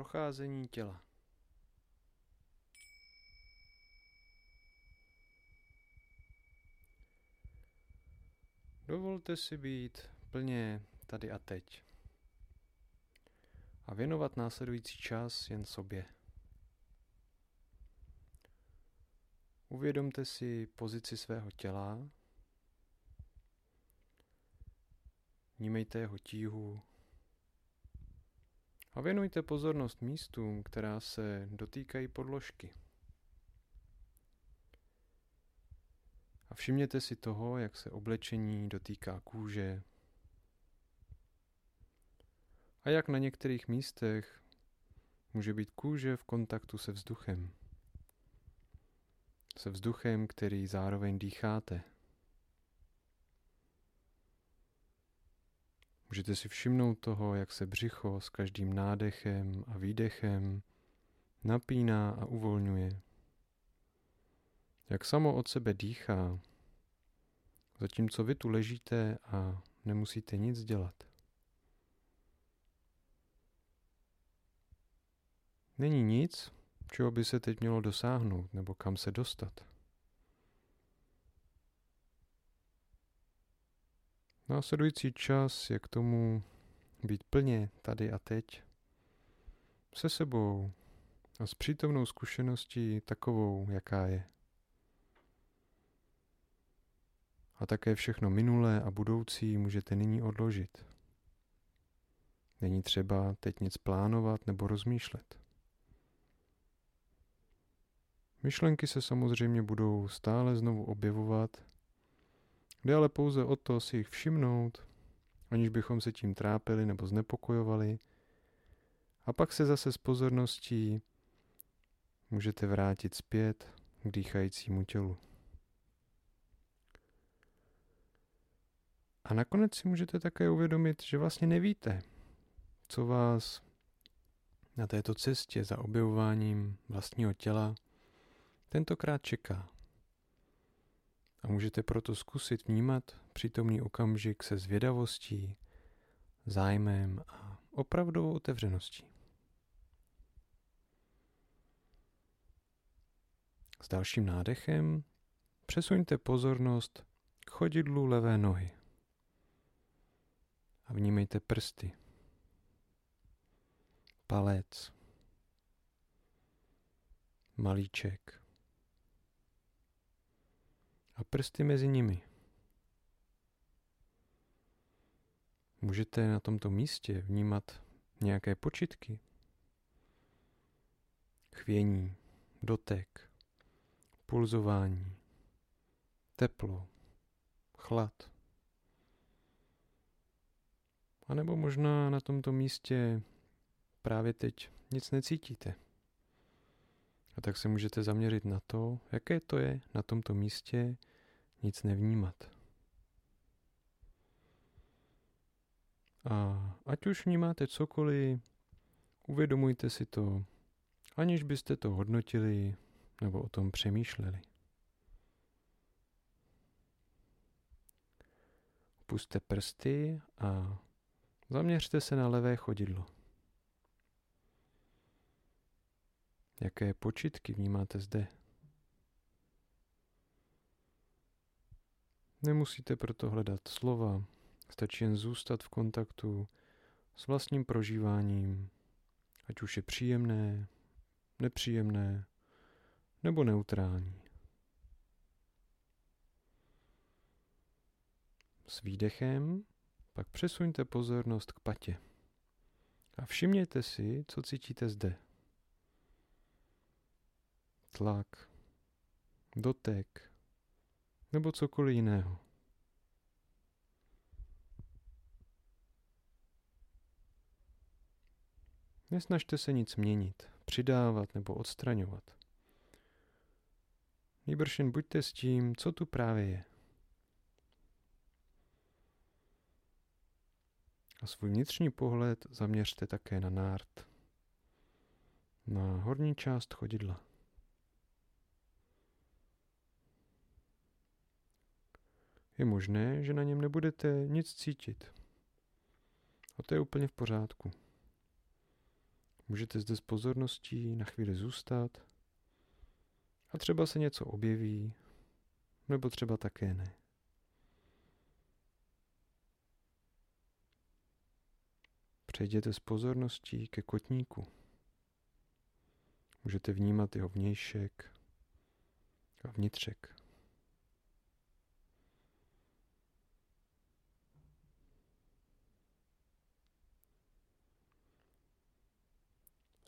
Procházení těla. Dovolte si být plně tady a teď a věnovat následující čas jen sobě. Uvědomte si pozici svého těla, vnímejte jeho tíhu a věnujte pozornost místům, která se dotýkají podložky. A všimněte si toho, jak se oblečení dotýká kůže a jak na některých místech může být kůže v kontaktu se vzduchem. Se vzduchem, který zároveň dýcháte. Můžete si všimnout toho, jak se břicho s každým nádechem a výdechem napíná a uvolňuje. Jak samo od sebe dýchá, zatímco vy tu ležíte a nemusíte nic dělat. Není nic, čeho by se teď mělo dosáhnout nebo kam se dostat. Následující čas je k tomu být plně tady a teď se sebou a s přítomnou zkušeností takovou, jaká je. A také všechno minulé a budoucí můžete nyní odložit. Není třeba teď nic plánovat nebo rozmýšlet. Myšlenky se samozřejmě budou stále znovu objevovat, jde ale pouze o to si jich všimnout, aniž bychom se tím trápili nebo znepokojovali, a pak se zase s pozorností můžete vrátit zpět k dýchajícímu tělu. A nakonec si můžete také uvědomit, že vlastně nevíte, co vás na této cestě za objevováním vlastního těla tentokrát čeká. A můžete proto zkusit vnímat přítomný okamžik se zvědavostí, zájmem a opravdovou otevřeností. S dalším nádechem přesuňte pozornost k chodidlu levé nohy a vnímejte prsty, palec, malíček, a prsty mezi nimi. Můžete na tomto místě vnímat nějaké počitky, chvění, dotek, pulzování, teplo, chlad. A nebo možná na tomto místě právě teď nic necítíte. A tak se můžete zaměřit na to, jaké to je na tomto místě nic nevnímat. A ať už vnímáte cokoliv, uvědomujte si to, aniž byste to hodnotili nebo o tom přemýšleli. Puste prsty a zaměřte se na levé chodidlo. Jaké počitky vnímáte zde? Nemusíte proto hledat slova, stačí jen zůstat v kontaktu s vlastním prožíváním, ať už je příjemné, nepříjemné nebo neutrální. S výdechem pak přesuňte pozornost k patě a všimněte si, co cítíte zde tlak, dotek nebo cokoliv jiného. Nesnažte se nic měnit, přidávat nebo odstraňovat. Nýbrž jen buďte s tím, co tu právě je. A svůj vnitřní pohled zaměřte také na nárt, na horní část chodidla. Je možné, že na něm nebudete nic cítit. A to je úplně v pořádku. Můžete zde s pozorností na chvíli zůstat a třeba se něco objeví, nebo třeba také ne. Přejděte s pozorností ke kotníku. Můžete vnímat jeho vnějšek a vnitřek.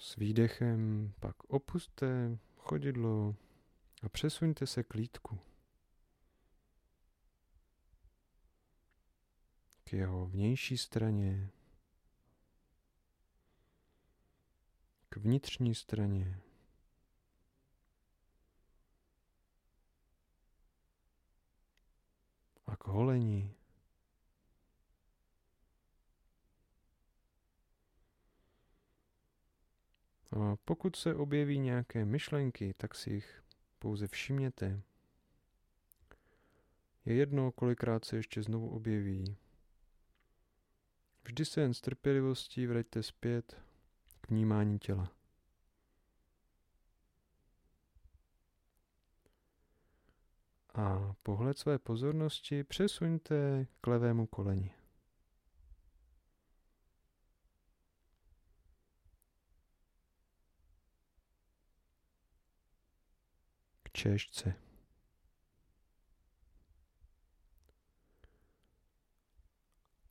S výdechem pak opuste chodidlo a přesuňte se k lítku. K jeho vnější straně, k vnitřní straně. A k holení. Pokud se objeví nějaké myšlenky, tak si jich pouze všimněte. Je jedno, kolikrát se ještě znovu objeví. Vždy se jen s trpělivostí vraťte zpět k vnímání těla. A pohled své pozornosti přesuňte k levému koleni. Češce.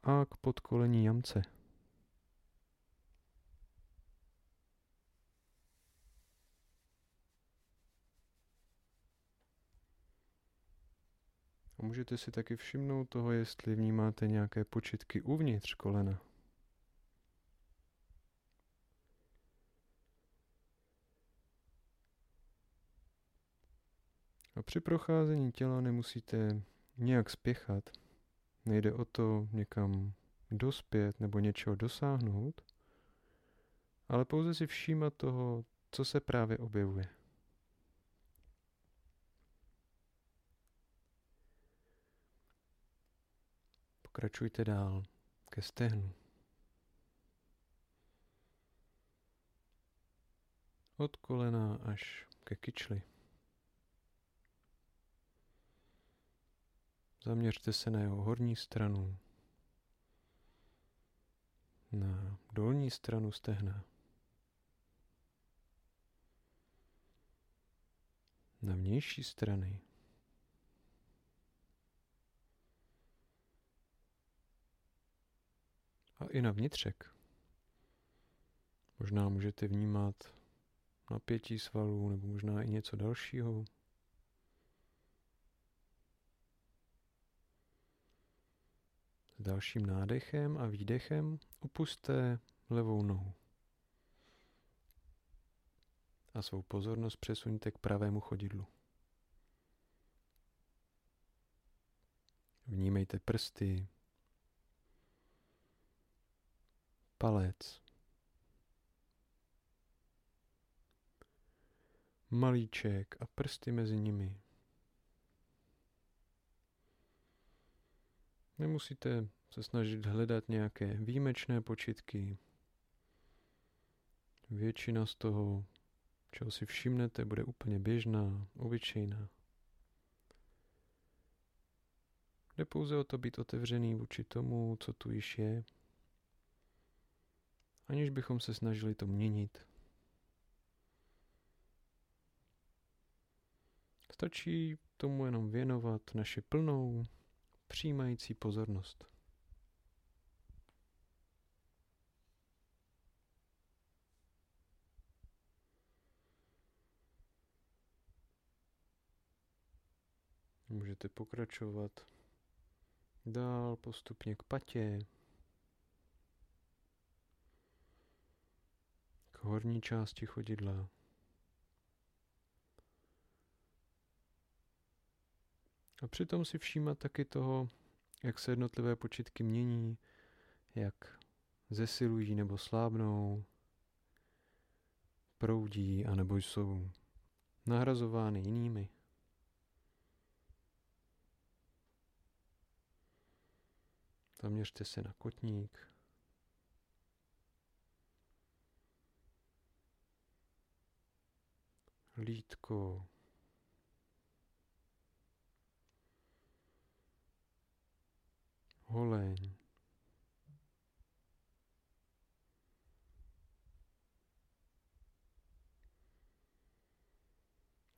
A k podkolení jamce. A můžete si taky všimnout toho, jestli vnímáte nějaké počitky uvnitř kolena. A při procházení těla nemusíte nějak spěchat. Nejde o to někam dospět nebo něčeho dosáhnout, ale pouze si všímat toho, co se právě objevuje. Pokračujte dál ke stehnu. Od kolena až ke kyčli. Zaměřte se na jeho horní stranu, na dolní stranu stehna, na vnější strany. A i na vnitřek. Možná můžete vnímat napětí svalů nebo možná i něco dalšího. Dalším nádechem a výdechem opuste levou nohu. A svou pozornost přesuňte k pravému chodidlu. Vnímejte prsty, palec, malíček a prsty mezi nimi. Nemusíte se snažit hledat nějaké výjimečné počitky. Většina z toho, čeho si všimnete, bude úplně běžná, obyčejná. Jde pouze o to být otevřený vůči tomu, co tu již je, aniž bychom se snažili to měnit. Stačí tomu jenom věnovat naši plnou, přijímající pozornost. Můžete pokračovat dál postupně k patě, k horní části chodidla. A přitom si všímat taky toho, jak se jednotlivé počitky mění, jak zesilují nebo slábnou, proudí anebo jsou nahrazovány jinými. Zaměřte se na kotník. lítko, holeň,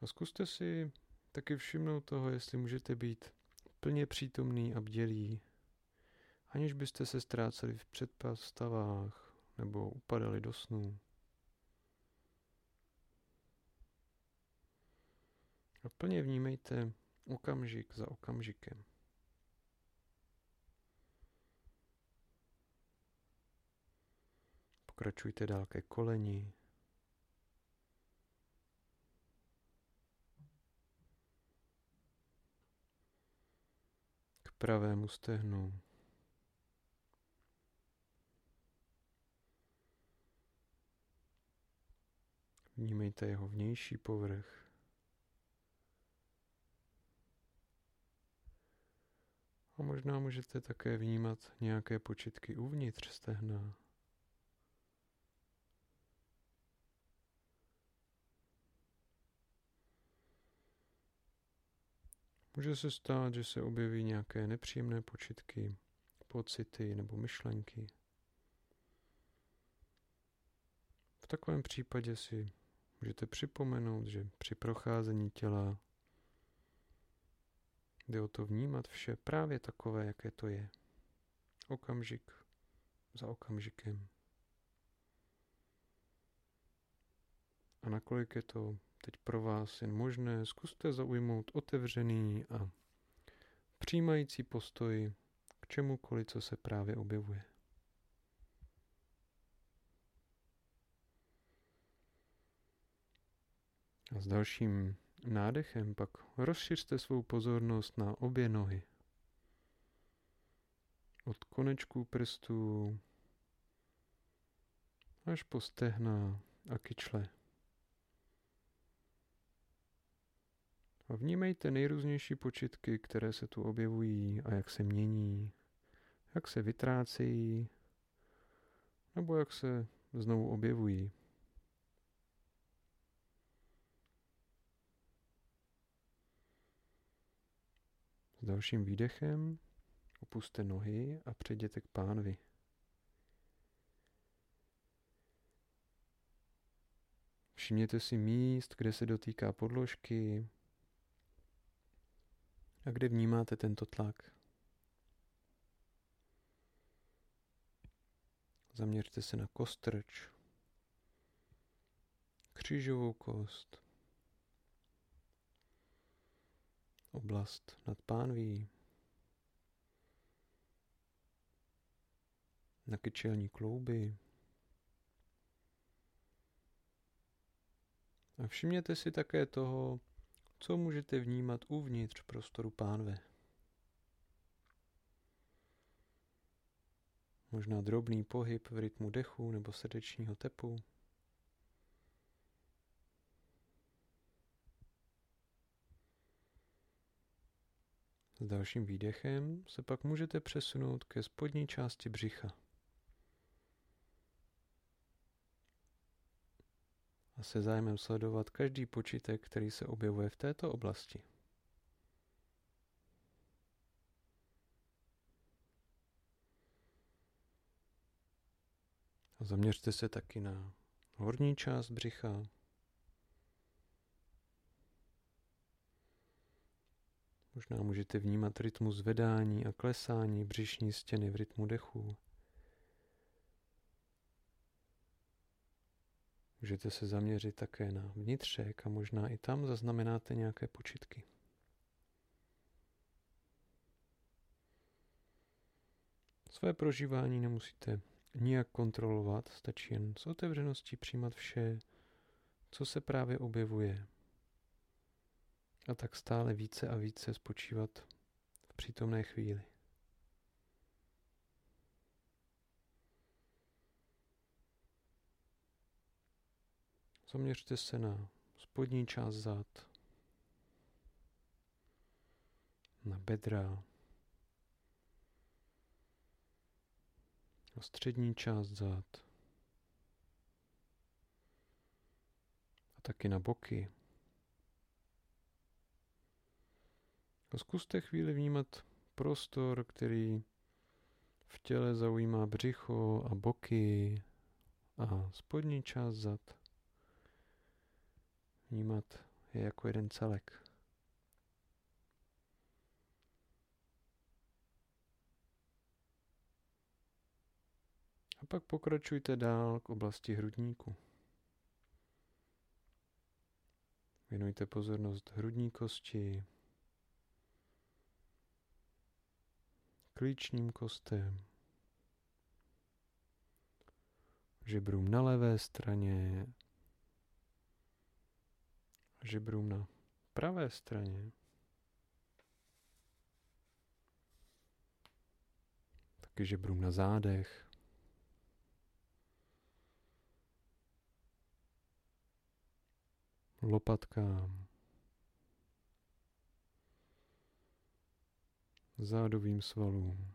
A zkuste si taky všimnout toho, jestli můžete být plně přítomný a bdělý, aniž byste se ztráceli v předpostavách nebo upadali do snů. A plně vnímejte okamžik za okamžikem. Pokračujte dál ke koleni, pravému stehnu. Vnímejte jeho vnější povrch. A možná můžete také vnímat nějaké počitky uvnitř stehna. Může se stát, že se objeví nějaké nepříjemné počitky, pocity nebo myšlenky. V takovém případě si můžete připomenout, že při procházení těla jde o to vnímat vše právě takové, jaké to je. Okamžik za okamžikem. A nakolik je to teď pro vás jen možné, zkuste zaujmout otevřený a přijímající postoj k čemukoliv, co se právě objevuje. A s dalším nádechem pak rozšiřte svou pozornost na obě nohy. Od konečků prstů až po stehna a kyčle. Vnímejte nejrůznější počitky, které se tu objevují a jak se mění, jak se vytrácejí, nebo jak se znovu objevují. S dalším výdechem opuste nohy a přejděte k pánvi. Všimněte si míst, kde se dotýká podložky, a kde vnímáte tento tlak? Zaměřte se na kostrč, křížovou kost, oblast nad pánví, na kyčelní klouby. A všimněte si také toho, co můžete vnímat uvnitř prostoru pánve. Možná drobný pohyb v rytmu dechu nebo srdečního tepu. S dalším výdechem se pak můžete přesunout ke spodní části břicha. Se zájmem sledovat každý počítek, který se objevuje v této oblasti. A zaměřte se taky na horní část břicha. Možná můžete vnímat rytmus zvedání a klesání břišní stěny v rytmu dechu. Můžete se zaměřit také na vnitřek a možná i tam zaznamenáte nějaké počitky. Své prožívání nemusíte nijak kontrolovat, stačí jen s otevřeností přijímat vše, co se právě objevuje. A tak stále více a více spočívat v přítomné chvíli. Zaměřte se na spodní část zad, na bedra, na střední část zad a taky na boky. A zkuste chvíli vnímat prostor, který v těle zaujímá břicho a boky a spodní část zad. Vnímat je jako jeden celek. A pak pokračujte dál k oblasti hrudníku. Věnujte pozornost hrudní kosti, klíčním kostem, žebrům na levé straně, žebrům na pravé straně. Taky žebrům na zádech. Lopatkám. Zádovým svalům.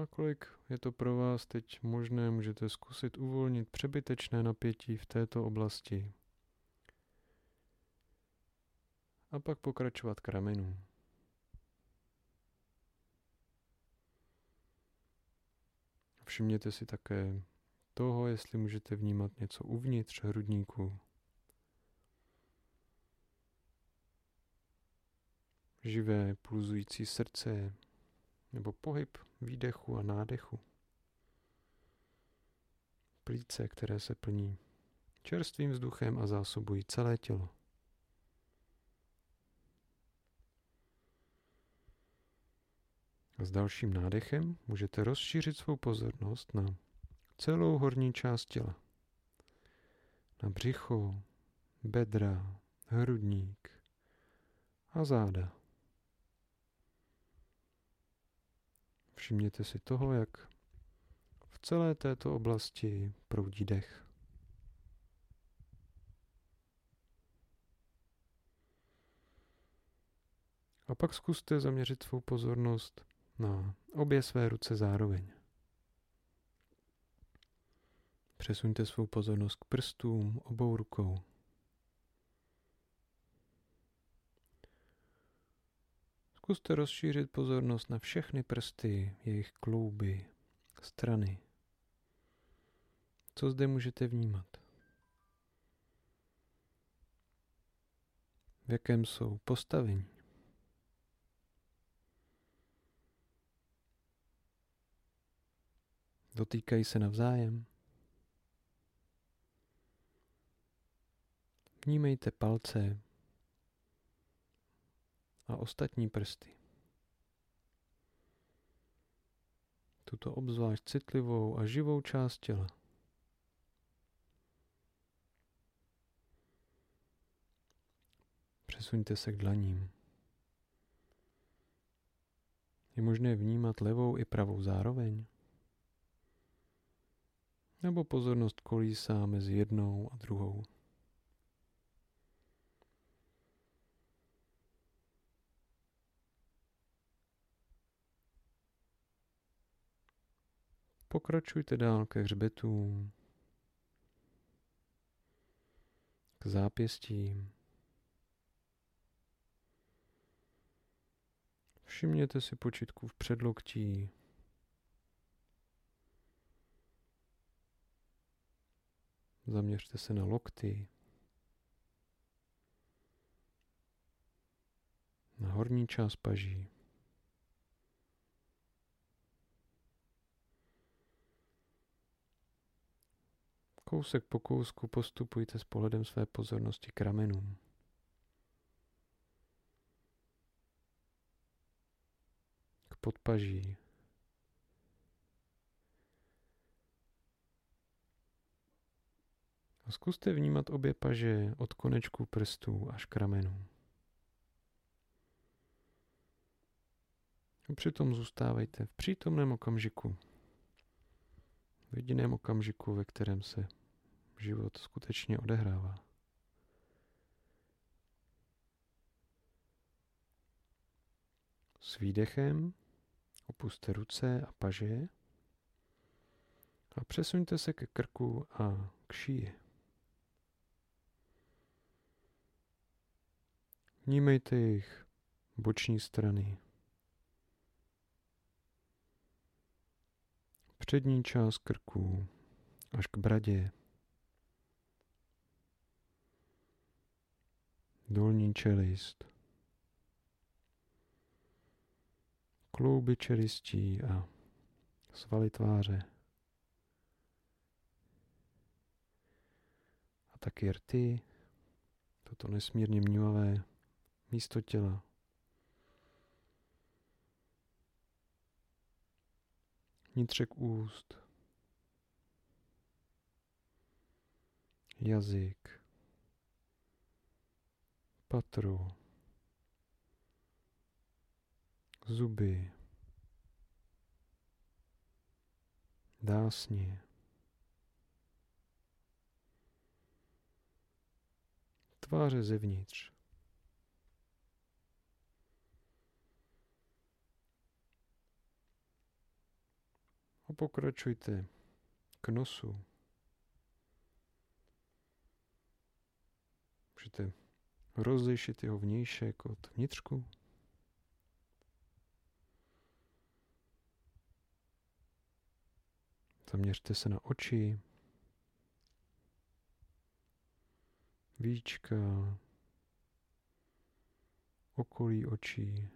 Nakolik je to pro vás teď možné, můžete zkusit uvolnit přebytečné napětí v této oblasti. A pak pokračovat k ramenům. Všimněte si také toho, jestli můžete vnímat něco uvnitř hrudníku. Živé pulzující srdce nebo pohyb výdechu a nádechu. Plíce, které se plní čerstvým vzduchem a zásobují celé tělo. A s dalším nádechem můžete rozšířit svou pozornost na celou horní část těla. Na břicho, bedra, hrudník a záda. Všimněte si toho, jak v celé této oblasti proudí dech. A pak zkuste zaměřit svou pozornost na obě své ruce zároveň. Přesuňte svou pozornost k prstům obou rukou. Zkuste rozšířit pozornost na všechny prsty, jejich klouby, strany. Co zde můžete vnímat? V jakém jsou postavení? Dotýkají se navzájem? Vnímejte palce, a ostatní prsty. Tuto obzvlášť citlivou a živou část těla. Přesuňte se k dlaním. Je možné vnímat levou i pravou zároveň? Nebo pozornost kolísá mezi jednou a druhou? Pokračujte dál ke hřbetům, k zápěstím. Všimněte si počítku v předloktí. Zaměřte se na lokty. Na horní část paží. Kousek po kousku postupujte s pohledem své pozornosti k ramenům. K podpaží. A zkuste vnímat obě paže od konečku prstů až k ramenům. A přitom zůstávejte v přítomném okamžiku. V jediném okamžiku, ve kterém se život skutečně odehrává. S výdechem opuste ruce a paže a přesuňte se ke krku a k šíji. Vnímejte jejich boční strany. Přední část krku až k bradě. Dolní čelist. Klouby čelistí a svaly tváře. A taky rty, toto nesmírně mňuavé místo těla. Vnitřek úst. Jazyk. Patro. Zuby. Dásně. Tváře zevnitř. A pokračujte k nosu. Můžete rozlišit jeho vnějšek od vnitřku. Zaměřte se na oči, víčka, okolí očí,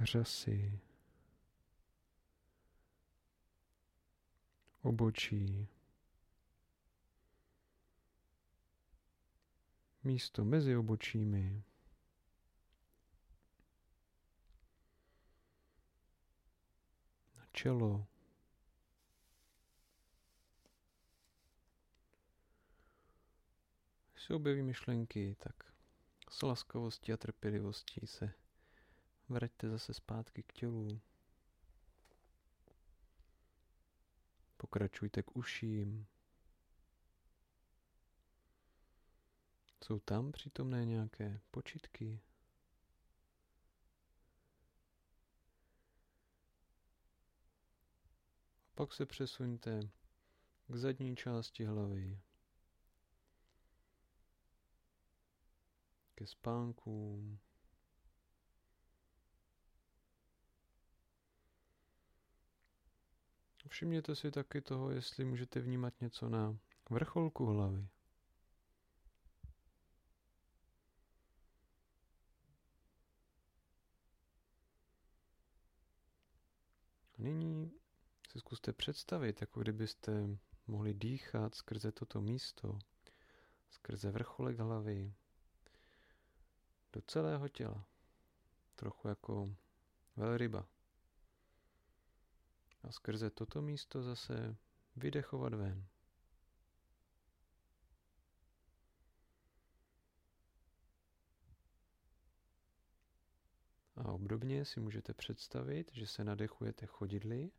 řasy, obočí, místo mezi obočími, na čelo, Když se objeví myšlenky, tak s laskavostí a trpělivostí se vraťte zase zpátky k tělu. Pokračujte k uším. Jsou tam přítomné nějaké počitky? A pak se přesuňte k zadní části hlavy. Ke spánkům. Všimněte si taky toho, jestli můžete vnímat něco na vrcholku hlavy. Nyní si zkuste představit, jako kdybyste mohli dýchat skrze toto místo, skrze vrcholek hlavy, do celého těla. Trochu jako velryba a skrze toto místo zase vydechovat ven. A obdobně si můžete představit, že se nadechujete chodidly,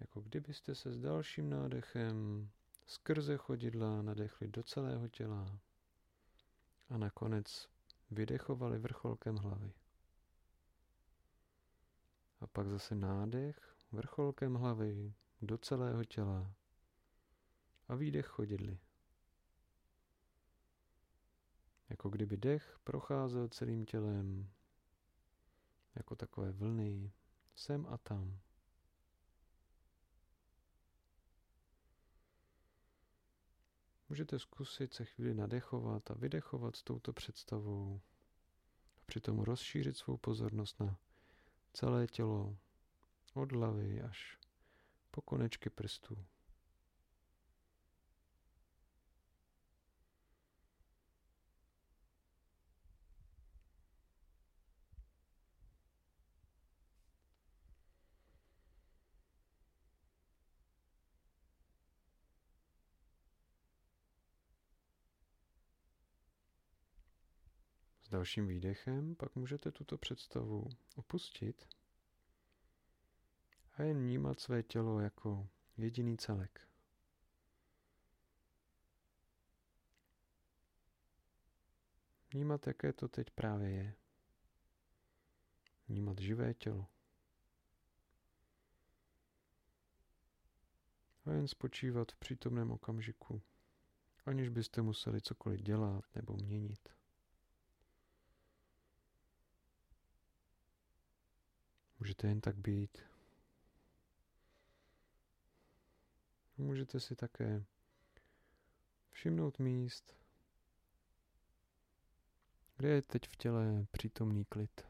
jako kdybyste se s dalším nádechem skrze chodidla nadechli do celého těla a nakonec vydechovali vrcholkem hlavy. A pak zase nádech vrcholkem hlavy do celého těla a výdech chodidly. Jako kdyby dech procházel celým tělem, jako takové vlny, sem a tam. Můžete zkusit se chvíli nadechovat a vydechovat s touto představou a přitom rozšířit svou pozornost na celé tělo, od hlavy až po konečky prstů. Dalším výdechem pak můžete tuto představu opustit a jen vnímat své tělo jako jediný celek. Vnímat, jaké to teď právě je. Vnímat živé tělo. A jen spočívat v přítomném okamžiku aniž byste museli cokoliv dělat nebo měnit. Můžete jen tak být. Můžete si také všimnout míst, kde je teď v těle přítomný klid.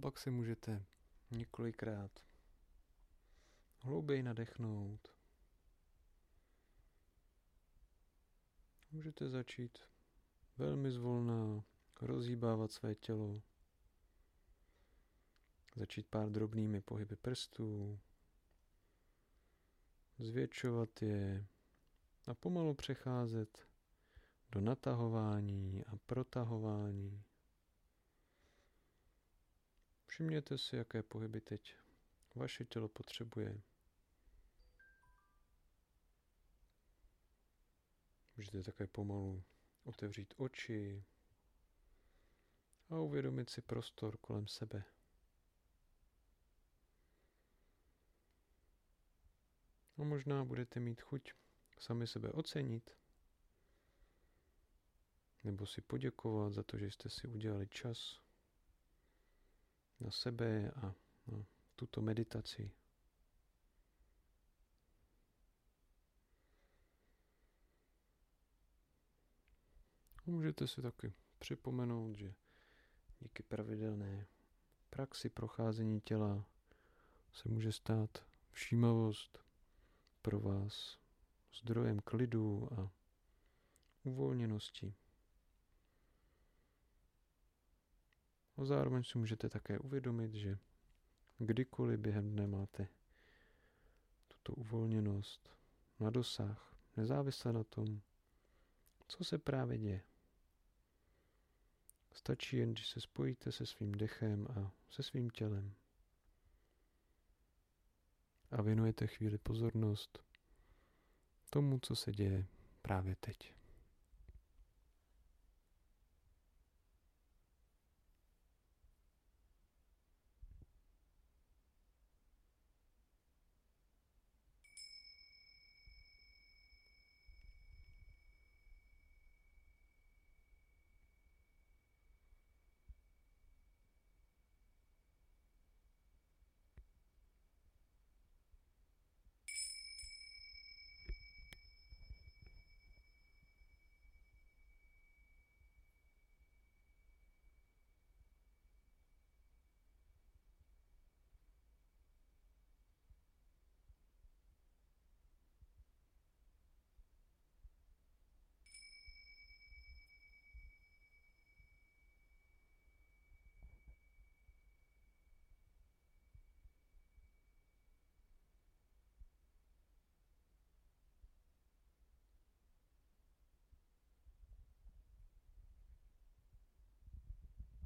Pak se můžete několikrát hlouběji nadechnout. Můžete začít velmi zvolna rozhýbávat své tělo. Začít pár drobnými pohyby prstů. Zvětšovat je a pomalu přecházet do natahování a protahování. Všimněte si, jaké pohyby teď vaše tělo potřebuje. Můžete také pomalu otevřít oči a uvědomit si prostor kolem sebe. A možná budete mít chuť sami sebe ocenit, nebo si poděkovat za to, že jste si udělali čas na sebe a na tuto meditaci. Můžete si taky připomenout, že díky pravidelné praxi procházení těla se může stát všímavost pro vás zdrojem klidu a uvolněnosti. A zároveň si můžete také uvědomit, že kdykoliv během dne máte tuto uvolněnost na dosah, nezávisle na tom, co se právě děje. Stačí jen, když se spojíte se svým dechem a se svým tělem. A věnujete chvíli pozornost tomu, co se děje právě teď.